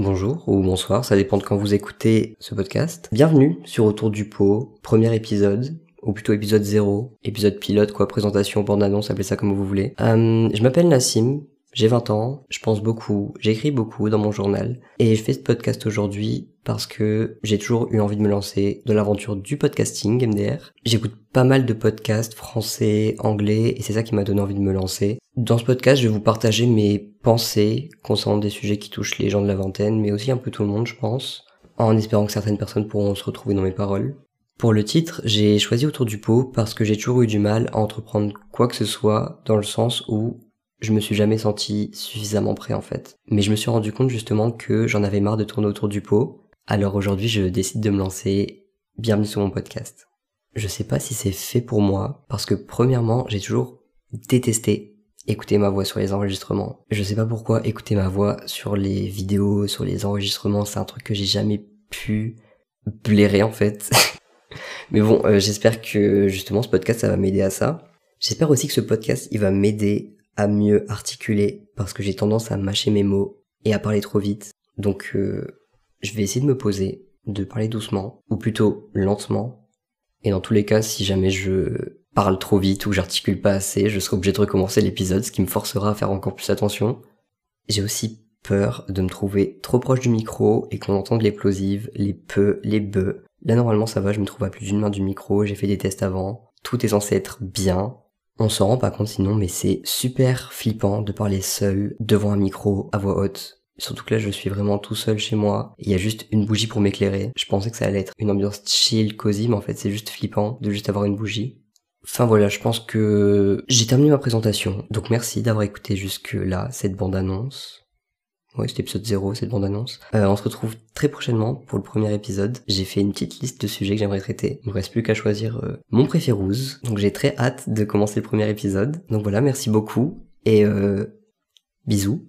bonjour ou bonsoir, ça dépend de quand vous écoutez ce podcast. Bienvenue sur Autour du pot, premier épisode, ou plutôt épisode 0, épisode pilote, quoi, présentation, bande-annonce, appelez ça comme vous voulez. Euh, je m'appelle Nassim, j'ai 20 ans, je pense beaucoup, j'écris beaucoup dans mon journal, et je fais ce podcast aujourd'hui parce que j'ai toujours eu envie de me lancer dans l'aventure du podcasting MDR. J'écoute pas mal de podcasts français, anglais, et c'est ça qui m'a donné envie de me lancer. Dans ce podcast, je vais vous partager mes pensées concernant des sujets qui touchent les gens de la vingtaine, mais aussi un peu tout le monde, je pense, en espérant que certaines personnes pourront se retrouver dans mes paroles. Pour le titre, j'ai choisi autour du pot parce que j'ai toujours eu du mal à entreprendre quoi que ce soit dans le sens où je me suis jamais senti suffisamment prêt en fait. Mais je me suis rendu compte justement que j'en avais marre de tourner autour du pot. Alors aujourd'hui, je décide de me lancer. Bienvenue sur mon podcast. Je sais pas si c'est fait pour moi parce que premièrement, j'ai toujours détesté écouter ma voix sur les enregistrements. Je sais pas pourquoi écouter ma voix sur les vidéos, sur les enregistrements, c'est un truc que j'ai jamais pu blairer en fait. Mais bon, euh, j'espère que justement ce podcast ça va m'aider à ça. J'espère aussi que ce podcast il va m'aider à mieux articuler parce que j'ai tendance à mâcher mes mots et à parler trop vite. Donc euh, je vais essayer de me poser, de parler doucement, ou plutôt lentement. Et dans tous les cas, si jamais je parle trop vite ou j'articule pas assez, je serai obligé de recommencer l'épisode, ce qui me forcera à faire encore plus attention. J'ai aussi peur de me trouver trop proche du micro et qu'on entende l'explosive, les peu, les beux. Là normalement ça va, je me trouve à plus d'une main du micro, j'ai fait des tests avant. Tout est censé être bien, on s'en rend pas compte sinon, mais c'est super flippant de parler seul devant un micro à voix haute. Surtout que là, je suis vraiment tout seul chez moi. Il y a juste une bougie pour m'éclairer. Je pensais que ça allait être une ambiance chill, cosy, mais en fait, c'est juste flippant de juste avoir une bougie. Enfin voilà, je pense que j'ai terminé ma présentation. Donc merci d'avoir écouté jusque là cette bande annonce. Ouais, c'était épisode 0, cette bande-annonce. Euh, on se retrouve très prochainement pour le premier épisode. J'ai fait une petite liste de sujets que j'aimerais traiter. Il me reste plus qu'à choisir euh, mon préférouse. Donc j'ai très hâte de commencer le premier épisode. Donc voilà, merci beaucoup et euh, bisous.